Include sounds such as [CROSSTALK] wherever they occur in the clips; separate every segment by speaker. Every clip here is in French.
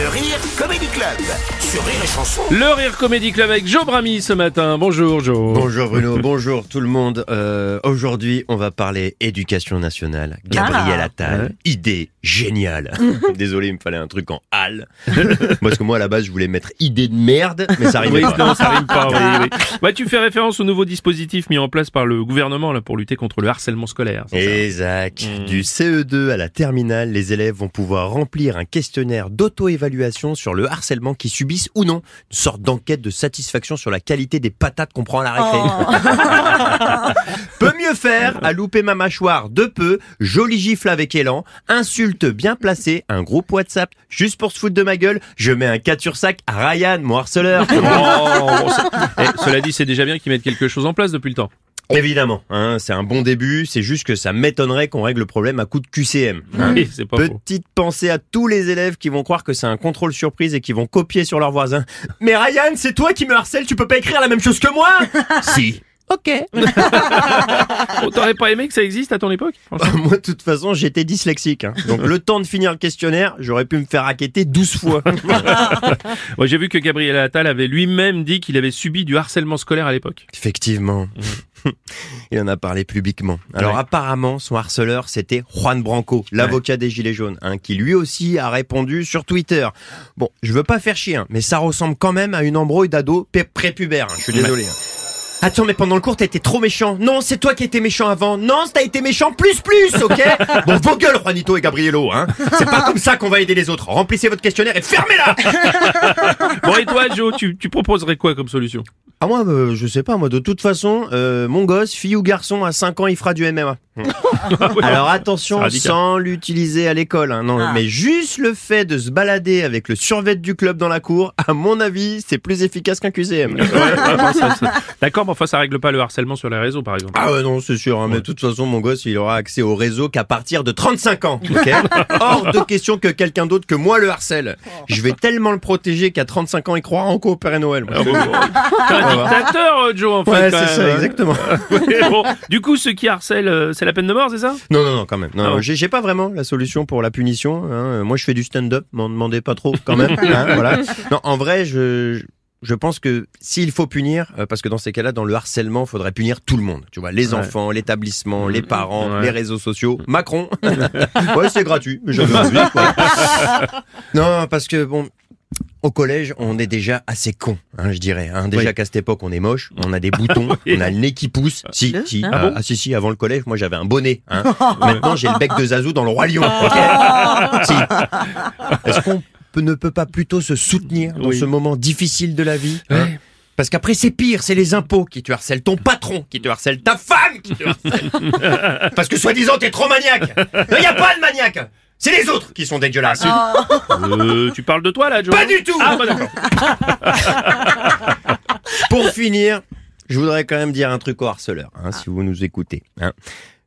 Speaker 1: Le Rire Comedy Club sur Rire et Chanson.
Speaker 2: Le Rire Comedy Club avec Joe Brami ce matin. Bonjour Joe.
Speaker 3: Bonjour Bruno, [LAUGHS] bonjour tout le monde. Euh, Aujourd'hui, on va parler éducation nationale. Gabriel Attal, idée géniale. [LAUGHS] Désolé, il me fallait un truc en hal. [LAUGHS] Parce que moi, à la base, je voulais mettre idée de merde, mais ça arrive
Speaker 2: Oui,
Speaker 3: pas.
Speaker 2: non, ça rime pas. oui, oui. Ouais, tu fais référence au nouveau dispositif mis en place par le gouvernement là, pour lutter contre le harcèlement scolaire.
Speaker 3: Exact. Du CE2 à la terminale, les élèves vont pouvoir remplir un questionnaire d'auto-évaluation sur le harcèlement qu'ils subissent ou non. Une sorte d'enquête de satisfaction sur la qualité des patates qu'on prend à la récré. [LAUGHS] Peut mieux faire, à louper ma mâchoire de peu, joli gifle avec élan, insulte bien placée, un groupe WhatsApp, juste pour se foutre de ma gueule, je mets un 4 sur sac à Ryan, mon harceleur. [LAUGHS]
Speaker 2: Oh, bon, Eh, cela dit, c'est déjà bien qu'ils mettent quelque chose en place depuis le temps.
Speaker 3: Évidemment, hein, c'est un bon début, c'est juste que ça m'étonnerait qu'on règle le problème à coup de QCM. hein.
Speaker 2: Oui, c'est pas faux.
Speaker 3: Petite pensée à tous les élèves qui vont croire que c'est un contrôle surprise et qui vont copier sur leurs voisins. Mais Ryan, c'est toi qui me harcèle, tu peux pas écrire la même chose que moi? [LAUGHS] Si. Ok. [LAUGHS]
Speaker 2: Oh, T'aurais pas aimé que ça existe à ton époque [LAUGHS]
Speaker 3: Moi, de toute façon, j'étais dyslexique. hein. Donc, le temps de finir le questionnaire, j'aurais pu me faire raqueter 12 fois. [LAUGHS]
Speaker 2: Ouais, J'ai vu que Gabriel Attal avait lui-même dit qu'il avait subi du harcèlement scolaire à l'époque.
Speaker 3: Effectivement. Il en a parlé publiquement. Alors
Speaker 2: Ouais.
Speaker 3: apparemment, son harceleur, c'était Juan Branco, l'avocat des Gilets jaunes, hein, qui lui aussi a répondu sur Twitter. Bon, je veux pas faire chier, hein, mais ça ressemble quand même à une embrouille d'ado prépubère. hein, je suis désolé. Attends, mais pendant le cours, t'as été trop méchant. Non, c'est toi qui étais méchant avant. Non, t'as été méchant plus plus, ok [LAUGHS] Bon, vos gueules, Juanito et Gabrielo, hein. C'est pas comme ça qu'on va aider les autres. Remplissez votre questionnaire et fermez-la [LAUGHS]
Speaker 2: Bon, et toi, [LAUGHS] Joe, tu, tu proposerais quoi comme solution?
Speaker 3: Ah moi, euh, je sais pas, moi, de toute façon, euh, mon gosse, fille ou garçon, à 5 ans, il fera du MMA. Alors attention,
Speaker 2: radical.
Speaker 3: sans l'utiliser à l'école, hein, non, mais juste le fait de se balader avec le survêt du club dans la cour, à mon avis, c'est plus efficace qu'un QCM.
Speaker 2: Ouais, ouais, bon, ça- ça- D'accord, mais enfin, ça règle pas le harcèlement sur les réseaux, par exemple.
Speaker 3: Ah ouais, non, c'est sûr, hein, mais de toute façon, mon gosse, il aura accès au réseau qu'à partir de 35 ans, ok [LAUGHS] Hors de question que quelqu'un d'autre que moi le harcèle. Je vais tellement le protéger qu'à 35 ans, il croira encore au Père Noël.
Speaker 2: Ah. T'es un dictateur, euh, Joe, en fait.
Speaker 3: Ouais,
Speaker 2: quand
Speaker 3: c'est ça,
Speaker 2: hein.
Speaker 3: exactement. [LAUGHS]
Speaker 2: Ouais, bon, du coup, ceux qui harcèlent, euh, c'est la peine de mort, c'est ça?
Speaker 3: Non, non, non, quand même. Non,
Speaker 2: Ah
Speaker 3: j'ai pas vraiment la solution pour la punition. hein. Moi, je fais du stand-up, m'en demandez pas trop, quand même. hein, voilà. Non, en vrai, je, je pense que s'il faut punir, euh, parce que dans ces cas-là, dans le harcèlement, faudrait punir tout le monde. Tu vois, les
Speaker 2: Ouais.
Speaker 3: enfants, l'établissement, les parents,
Speaker 2: Ouais.
Speaker 3: les réseaux sociaux, Macron. [LAUGHS] ouais, c'est gratuit. mais j'avais envie, quoi. non, parce que bon. Au collège, on est déjà assez con, hein, je dirais. Hein. Déjà
Speaker 2: Oui.
Speaker 3: qu'à cette époque, on est moche, on a des boutons, [LAUGHS]
Speaker 2: Oui.
Speaker 3: on a le nez qui pousse. Si, si,
Speaker 2: Ah
Speaker 3: ah, si, si. Avant le collège, moi, j'avais un bonnet. Hein. [LAUGHS] Maintenant, j'ai le bec de Zazou dans le roi lion. ok si. Est-ce qu'on ne peut pas plutôt se soutenir dans
Speaker 2: Oui.
Speaker 3: ce moment difficile de la vie hein. Parce qu'après, c'est pire, c'est les impôts qui te harcèlent, ton patron qui te harcèle, ta femme qui te harcèle. [LAUGHS] Parce que soi-disant, t'es trop maniaque. Il n'y a pas de maniaque. C'est les autres qui sont dégueulasses.
Speaker 2: Euh, tu parles de toi, là, Joe
Speaker 3: Pas
Speaker 2: non
Speaker 3: du tout.
Speaker 2: Ah, bah d'accord. [LAUGHS]
Speaker 3: Pour finir, je voudrais quand même dire un truc aux harceleurs, hein, si vous nous écoutez. hein.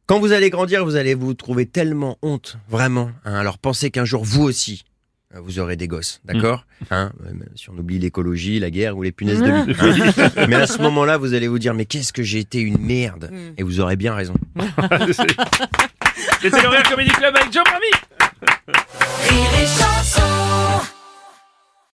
Speaker 3: Quand vous allez grandir, vous allez vous trouver tellement honte, vraiment. hein. alors pensez qu'un jour, vous aussi, vous aurez des gosses, d'accord? Hein, euh, Si on oublie l'écologie, la guerre ou les punaises de lit. [LAUGHS] hein. Mais à ce moment-là, vous allez vous dire, mais qu'est-ce que j'ai été une merde Et vous aurez bien raison. [LAUGHS]
Speaker 2: C'était Comedy Club avec Joe Brami